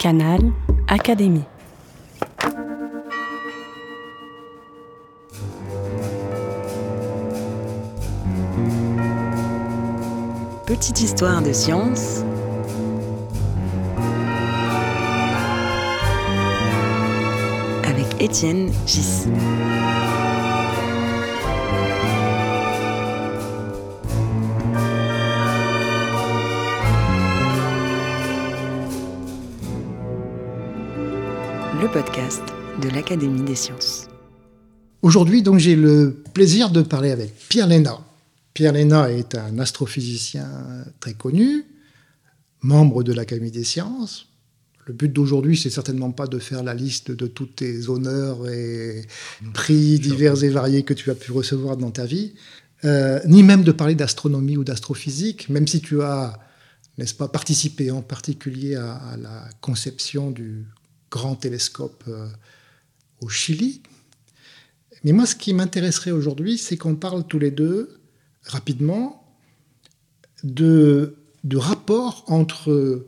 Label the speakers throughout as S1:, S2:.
S1: Canal Académie. Petite histoire de science avec Étienne Gis. Le podcast de l'Académie des sciences.
S2: Aujourd'hui, donc, j'ai le plaisir de parler avec Pierre Léna. Pierre Léna est un astrophysicien très connu, membre de l'Académie des sciences. Le but d'aujourd'hui, c'est certainement pas de faire la liste de tous tes honneurs et prix divers et variés que tu as pu recevoir dans ta vie, euh, ni même de parler d'astronomie ou d'astrophysique, même si tu as, n'est-ce pas, participé en particulier à, à la conception du grand télescope euh, au Chili. Mais moi, ce qui m'intéresserait aujourd'hui, c'est qu'on parle tous les deux, rapidement, de, rapport entre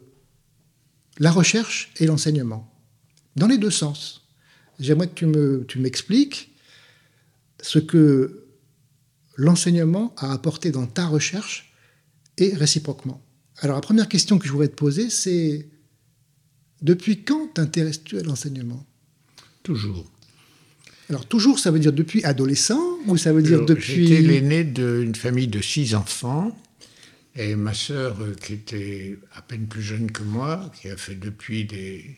S2: la recherche et l'enseignement, dans les deux sens. J'aimerais que tu, tu m'expliques ce que l'enseignement a apporté dans ta recherche et réciproquement. Alors la première question que je voudrais te poser, c'est depuis quand t'intéresses-tu à l'enseignement?
S3: Toujours.
S2: Alors toujours, ça veut dire depuis adolescent ou ça veut dire
S3: Alors,
S2: depuis...
S3: J'étais l'aîné d'une famille de six enfants. Et ma sœur, euh, qui était à peine plus jeune que moi, qui a fait depuis des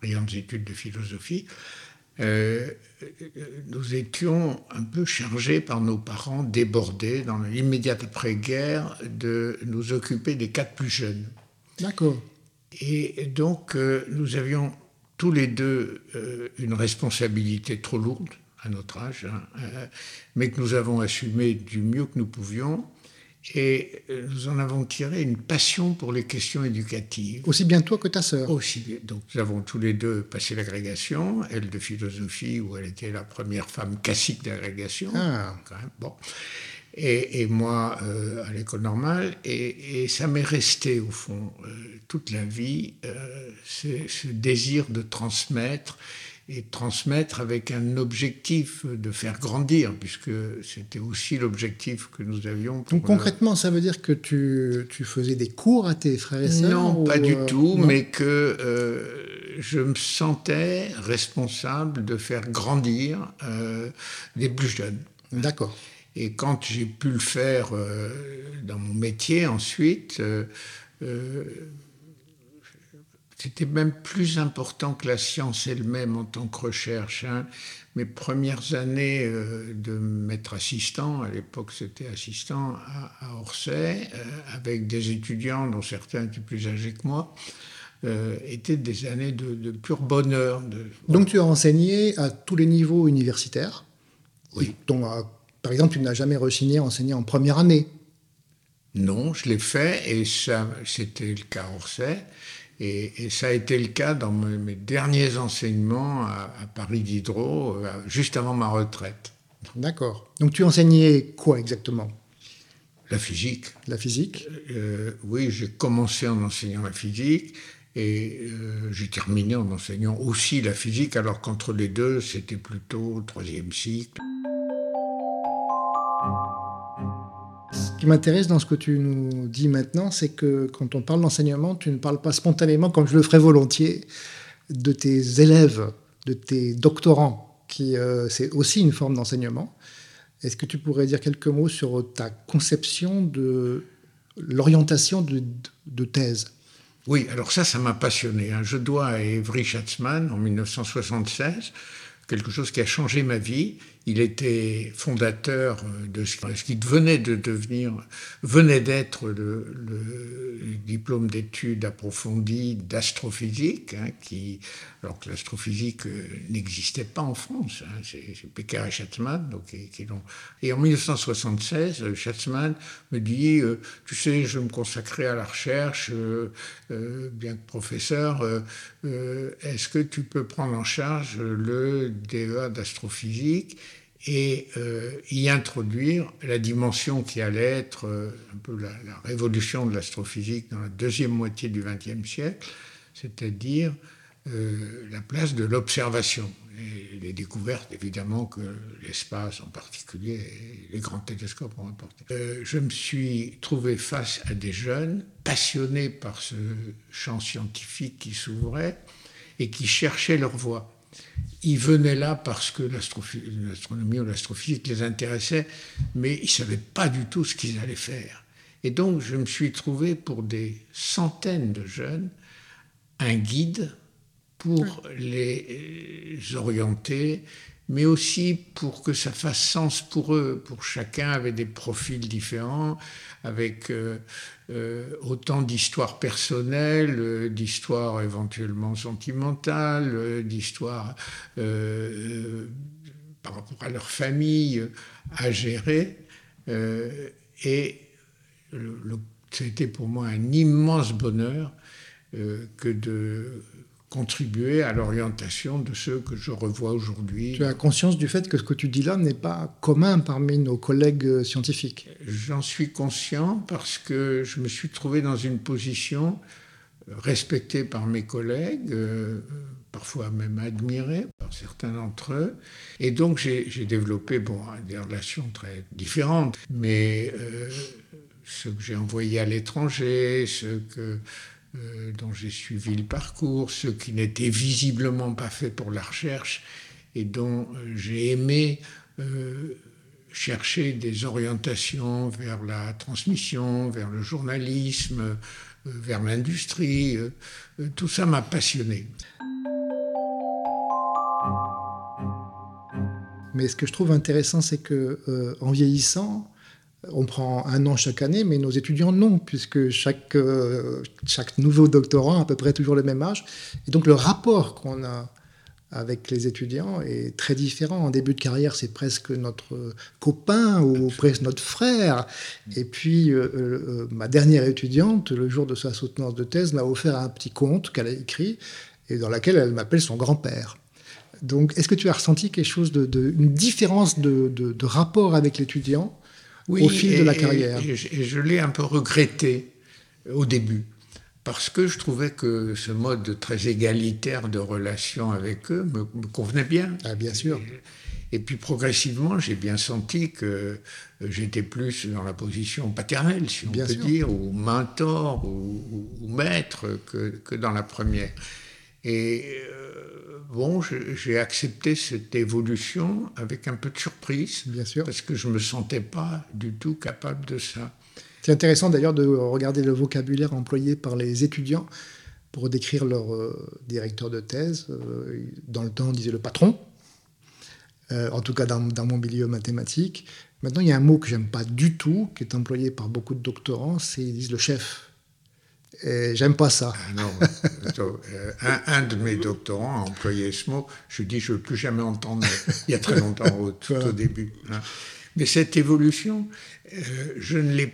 S3: brillantes études de philosophie, euh, nous étions un peu chargés par nos parents, débordés, dans l'immédiate après-guerre, de nous occuper des quatre plus jeunes.
S2: D'accord.
S3: Et donc, euh, nous avions tous les deux euh, une responsabilité trop lourde à notre âge, hein, euh, mais que nous avons assumé du mieux que nous pouvions. Et nous en avons tiré une passion pour les questions éducatives.
S2: Aussi bien toi que ta sœur.
S3: Aussi bien. Donc, nous avons tous les deux passé l'agrégation, elle de philosophie, où elle était la première femme classique d'agrégation.
S2: Ah.
S3: Bon. Et, et moi euh, à l'école normale, et, et ça m'est resté au fond euh, toute la vie, euh, ce, ce désir de transmettre, et de transmettre avec un objectif de faire grandir, puisque c'était aussi l'objectif que nous avions.
S2: Donc concrètement, ça veut dire que tu, tu faisais des cours à tes frères et sœurs
S3: non,
S2: ou,
S3: pas du tout,
S2: non
S3: mais que je me sentais responsable de faire grandir les plus jeunes.
S2: D'accord.
S3: Et quand j'ai pu le faire euh, dans mon métier ensuite, euh, euh, c'était même plus important que la science elle-même en tant que recherche. hein. Mes premières années euh, de maître assistant, à l'époque c'était assistant à, à Orsay, euh, avec des étudiants dont certains étaient plus âgés que moi, euh, étaient des années de, de pur bonheur. De,
S2: Donc tu as enseigné à tous les niveaux universitaires.
S3: Oui.
S2: Par exemple, tu n'as jamais rechigné à enseigner en première année.
S3: Non, je l'ai fait et ça, c'était le cas à Orsay. Et, et ça a été le cas dans mes, mes derniers enseignements à, à Paris Diderot, euh, juste avant ma retraite.
S2: D'accord. Donc tu enseignais quoi exactement?
S3: La physique.
S2: La physique
S3: Euh, oui, j'ai commencé en enseignant la physique et euh, j'ai terminé en enseignant aussi la physique, alors qu'entre les deux, c'était plutôt troisième cycle.
S2: Qui m'intéresse dans ce que tu nous dis maintenant, c'est que quand on parle d'enseignement, tu ne parles pas spontanément, comme je le ferais volontiers, de tes élèves, de tes doctorants, qui euh, c'est aussi une forme d'enseignement. Est-ce que tu pourrais dire quelques mots sur ta conception de l'orientation de, de thèse?
S3: Oui, alors ça, ça m'a passionné. hein. Je dois à Evry Schatzman, en 1976, quelque chose qui a changé ma vie. Il était fondateur euh, de ce qui venait de devenir, venait d'être le, diplôme d'études approfondies d'astrophysique, hein, qui, alors que l'astrophysique euh, n'existait pas en France. hein. C'est Pécard et Schatzman, donc. Et en 1976, euh, Schatzman me dit, tu sais, je vais me consacrer à la recherche, bien que professeur. Est-ce que tu peux prendre en charge le DEA d'astrophysique? Et euh, y introduire la dimension qui allait être euh, un peu la, révolution de l'astrophysique dans la deuxième moitié du XXe siècle, c'est-à-dire euh, la place de l'observation et les découvertes, évidemment, que l'espace en particulier et les grands télescopes ont apporté. Je me suis trouvé face à des jeunes passionnés par ce champ scientifique qui s'ouvrait et qui cherchaient leur voie. Ils venaient là parce que l'astronomie ou l'astrophysique les intéressait, mais ils ne savaient pas du tout ce qu'ils allaient faire. Et donc, je me suis trouvé pour des centaines de jeunes un guide pour les orienter, mais aussi pour que ça fasse sens pour eux. Pour chacun avait des profils différents, avec euh, euh, autant d'histoires personnelles, euh, d'histoires éventuellement sentimentales, d'histoires par rapport à leur famille à gérer. et c'était pour moi un immense bonheur que de contribuer à l'orientation de ceux que je revois aujourd'hui.
S2: Tu as conscience du fait que ce que tu dis là n'est pas commun parmi nos collègues euh, scientifiques?
S3: J'en suis conscient parce que je me suis trouvé dans une position euh, respectée par mes collègues, euh, parfois même admirée par certains d'entre eux. Et donc j'ai développé bon, des relations très différentes, mais ceux que j'ai envoyés à l'étranger, ceux que euh, dont j'ai suivi le parcours, ceux qui n'étaient visiblement pas faits pour la recherche et dont euh, j'ai aimé euh, chercher des orientations vers la transmission, vers le journalisme, vers l'industrie. tout ça m'a passionné.
S2: Mais ce que je trouve intéressant, c'est que en vieillissant, on prend un an chaque année, mais nos étudiants non, puisque chaque, euh, chaque nouveau doctorant a à peu près toujours le même âge. Et donc le rapport qu'on a avec les étudiants est très différent. En début de carrière, c'est presque notre copain ou presque notre frère. Et puis, euh, euh, ma dernière étudiante, le jour de sa soutenance de thèse, m'a offert un petit conte qu'elle a écrit et dans lequel elle m'appelle son grand-père. Donc, est-ce que tu as ressenti quelque chose de, une différence de, de rapport avec l'étudiant? Au fil de la carrière.
S3: Et, je l'ai un peu regretté au début, parce que je trouvais que ce mode très égalitaire de relation avec eux me, convenait bien.
S2: Ah, bien sûr.
S3: Et, puis progressivement, j'ai bien senti que j'étais plus dans la position paternelle, si on peut dire, ou mentor, ou, maître, que, que, dans la première. Et euh, bon, j'ai accepté cette évolution avec un peu de surprise,
S2: Bien sûr.
S3: parce que je ne me sentais pas du tout capable de ça.
S2: C'est intéressant d'ailleurs de regarder le vocabulaire employé par les étudiants pour décrire leur euh, directeur de thèse. Euh, dans le temps, on disait le patron, en tout cas dans, dans, mon milieu mathématique. Maintenant, il y a un mot que j'aime pas du tout, qui est employé par beaucoup de doctorants, c'est ils disent le chef. J'aime pas ça.
S3: Ah non, euh, un, de mes doctorants a employé ce mot. Je dis, je ne veux plus jamais entendre. Il y a très longtemps, tout au début. Hein. Mais cette évolution, euh, je ne l'ai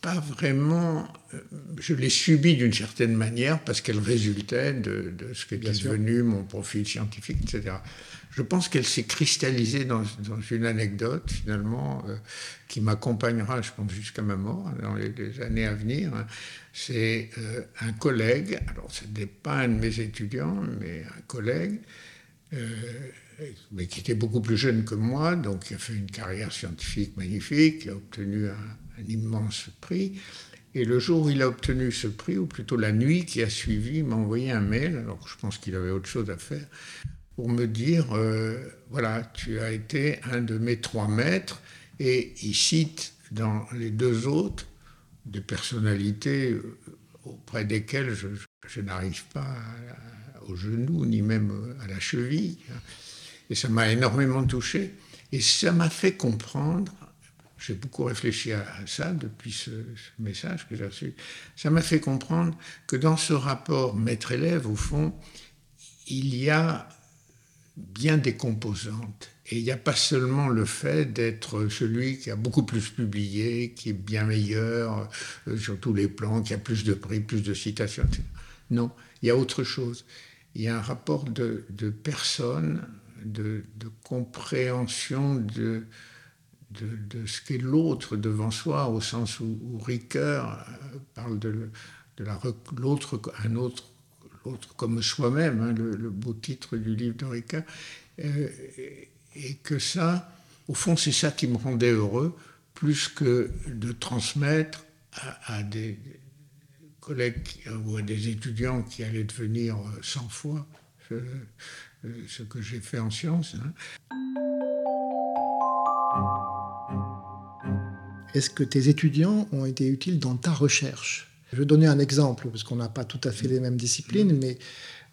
S3: pas vraiment. Euh, je l'ai subie d'une certaine manière parce qu'elle résultait de, ce qui est devenu mon profil scientifique, etc. Je pense qu'elle s'est cristallisée dans, une anecdote, finalement, qui m'accompagnera, je pense, jusqu'à ma mort, dans les, les années à venir. Hein c'est euh, un collègue, alors ce n'est pas un de mes étudiants, mais un collègue, euh, mais qui était beaucoup plus jeune que moi, donc qui a fait une carrière scientifique magnifique, qui a obtenu un, immense prix. Et le jour où il a obtenu ce prix, ou plutôt la nuit qui a suivi, il m'a envoyé un mail, alors je pense qu'il avait autre chose à faire, pour me dire, euh, voilà, tu as été un de mes trois maîtres, et il cite dans les deux autres de personnalités euh, auprès desquelles je, n'arrive pas au genou, ni même à la cheville. Et ça m'a énormément touché. Et ça m'a fait comprendre, j'ai beaucoup réfléchi à, ça depuis ce, message que j'ai reçu, ça m'a fait comprendre que dans ce rapport maître-élève, au fond, il y a bien des composantes. Et il n'y a pas seulement le fait d'être celui qui a beaucoup plus publié, qui est bien meilleur euh, sur tous les plans, qui a plus de prix, plus de citations, etc. Non, il y a autre chose. Il y a un rapport de, de personne, de, compréhension de, de, ce qu'est l'autre devant soi, au sens où, Ricoeur euh, parle de, l'autre, un autre l'autre comme soi-même, hein, le, beau titre du livre de Ricard, euh, et que ça, au fond, c'est ça qui me rendait heureux, plus que de transmettre à, des collègues ou à des étudiants qui allaient devenir 100 fois ce, que j'ai fait en sciences. Hein.
S2: Est-ce que tes étudiants ont été utiles dans ta recherche? Je vais donner un exemple, parce qu'on n'a pas tout à fait les mêmes disciplines, mais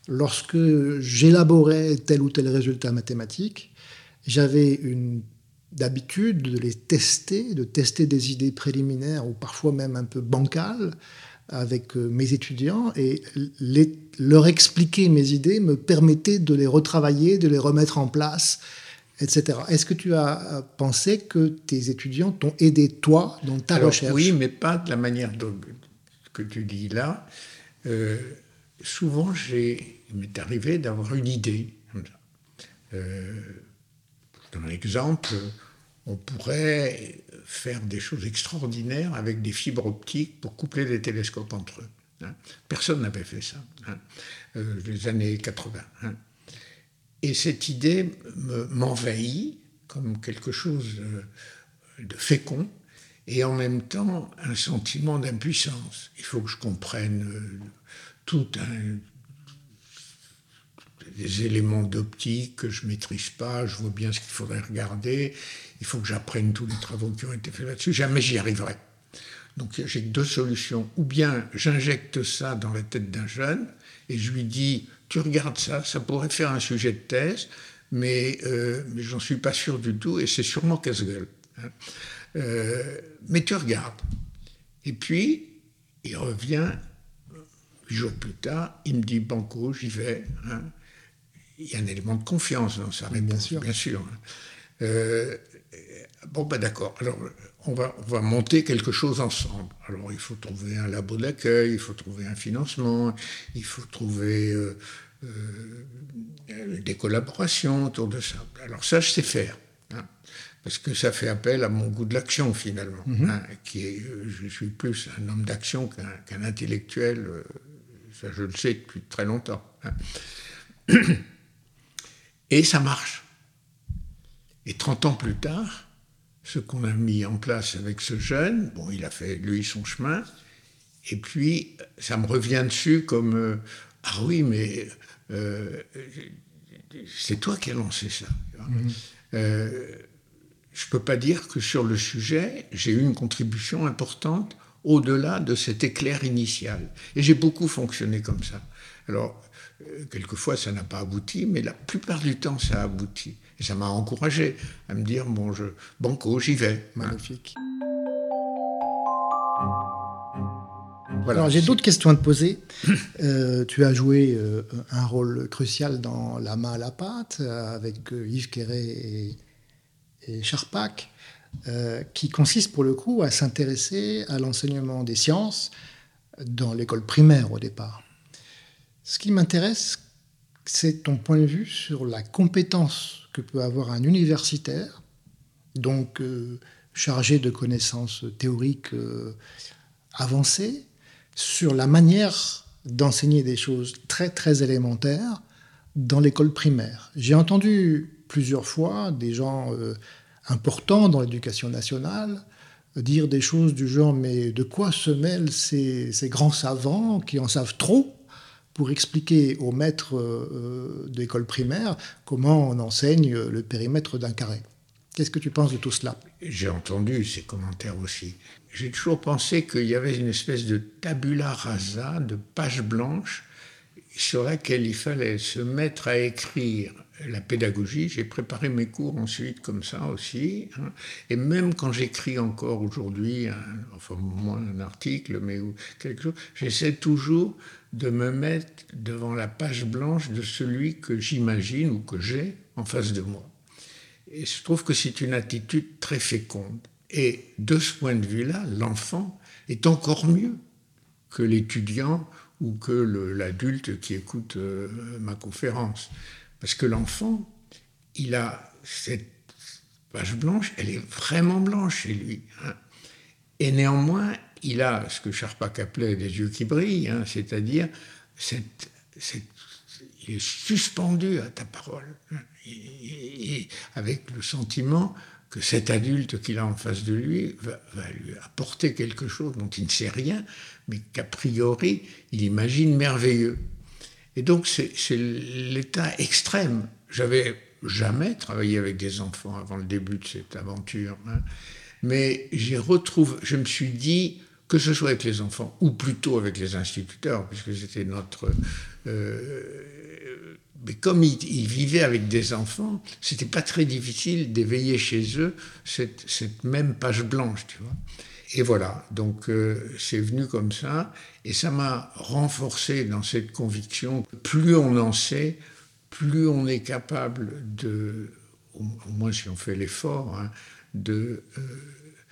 S2: lorsque j'élaborais tel ou tel résultat mathématique, j'avais une d'habitude de les tester, de tester des idées préliminaires ou parfois même un peu bancales avec euh, mes étudiants et leur expliquer mes idées me permettait de les retravailler, de les remettre en place etc. Est-ce que tu as euh, pensé que tes étudiants t'ont aidé, toi, dans ta recherche?
S3: Oui, mais pas de la manière que tu dis là. Euh, souvent, il m'est arrivé d'avoir une idée. Euh, dans l'exemple, on pourrait faire des choses extraordinaires avec des fibres optiques pour coupler des télescopes entre eux. Hein. Personne n'avait fait ça, hein, euh, les années 80. Et cette idée m'envahit comme quelque chose de fécond et en même temps un sentiment d'impuissance. Il faut que je comprenne euh, tout un, des éléments d'optique que je ne maîtrise pas, je vois bien ce qu'il faudrait regarder, il faut que j'apprenne tous les travaux qui ont été faits là-dessus, jamais j'y arriverai. Donc j'ai deux solutions. Ou bien j'injecte ça dans la tête d'un jeune et je lui dis tu regardes ça, ça pourrait faire un sujet de thèse, mais, euh, mais j'en suis pas sûr du tout, et c'est sûrement casse-gueule. Hein. Euh, mais tu regardes. Et puis, il revient, huit jours plus tard, il me dit Banco, j'y vais. Hein. Il y a un élément de confiance dans sa réponse, bien sûr. Bien sûr hein. Euh, bon, ben d'accord. Alors, on va, on va monter quelque chose ensemble. Alors, il faut trouver un labo d'accueil, il faut trouver un financement, il faut trouver euh, euh, des collaborations autour de ça. Alors, ça, je sais faire. Hein, parce que ça fait appel à mon goût de l'action, finalement. Mhm. Hein, qui est, je suis plus un homme d'action qu'un intellectuel. ça, je le sais depuis très longtemps. Hein. Et ça marche. Et 30 ans plus tard, ce qu'on a mis en place avec ce jeune. Bon, il a fait, lui, son chemin. Et puis, ça me revient dessus comme euh, Ah oui, mais euh, c'est toi qui as lancé ça. Mhm. Euh, je ne peux pas dire que sur le sujet, j'ai eu une contribution importante au-delà de cet éclair initial. Et j'ai beaucoup fonctionné comme ça. Alors, quelquefois, ça n'a pas abouti, mais la plupart du temps, ça a abouti. Et ça m'a encouragé à me dire, bon, je, banco, j'y vais.
S2: Magnifique. Voilà. Alors j'ai d'autres questions à te poser. Euh, tu as joué euh, un rôle crucial dans La main à la pâte avec euh, Yves Quéret et, et Charpak, qui consiste pour le coup à s'intéresser à l'enseignement des sciences dans l'école primaire au départ. Ce qui m'intéresse, c'est ton point de vue sur la compétence que peut avoir un universitaire, donc euh, chargé de connaissances théoriques euh, avancées, sur la manière d'enseigner des choses très très élémentaires dans l'école primaire. J'ai entendu plusieurs fois des gens euh, importants dans l'éducation nationale dire des choses du genre mais de quoi se mêlent ces, ces grands savants qui en savent trop pour expliquer aux maîtres euh, d'école primaire comment on enseigne le périmètre d'un carré? Qu'est-ce que tu penses de tout cela?
S3: J'ai entendu ces commentaires aussi. J'ai toujours pensé qu'il y avait une espèce de tabula rasa, de page blanche, sur laquelle il fallait se mettre à écrire la pédagogie. J'ai préparé mes cours ensuite comme ça aussi. Hein. Et même quand j'écris encore aujourd'hui, enfin moins un article, mais quelque chose, j'essaie toujours de me mettre devant la page blanche de celui que j'imagine ou que j'ai en face de moi. Et je trouve que c'est une attitude très féconde. Et de ce point de vue-là, l'enfant est encore mieux que l'étudiant ou que l'adulte qui écoute euh, ma conférence. Parce que l'enfant, il a cette page blanche, elle est vraiment blanche chez lui. Hein. Et néanmoins, il a ce que Charpak appelait des yeux qui brillent, hein, c'est-à-dire il est suspendu à ta parole, et, avec le sentiment que cet adulte qu'il a en face de lui va, lui apporter quelque chose dont il ne sait rien, mais qu'a priori il imagine merveilleux. Et donc c'est l'état extrême. J'avais jamais travaillé avec des enfants avant le début de cette aventure, hein. mais retrouvé, je me suis dit, que ce soit avec les enfants ou plutôt avec les instituteurs, puisque c'était notre euh, mais comme ils, vivaient avec des enfants, c'était pas très difficile d'éveiller chez eux cette, même page blanche, tu vois. Et voilà, donc euh, c'est venu comme ça, et ça m'a renforcé dans cette conviction que plus on en sait, plus on est capable de, au moins si on fait l'effort, hein, de, euh,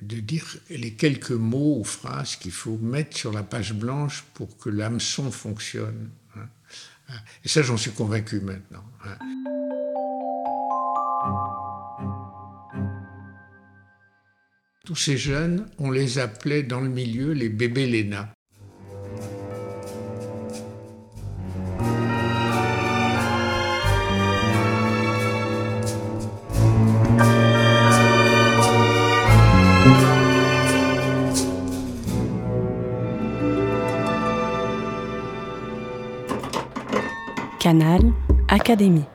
S3: de dire les quelques mots ou phrases qu'il faut mettre sur la page blanche pour que l'hameçon fonctionne. Et ça, j'en suis convaincu maintenant. Hein. Tous ces jeunes, on les appelait dans le milieu les bébés Léna.
S1: Canal Académie.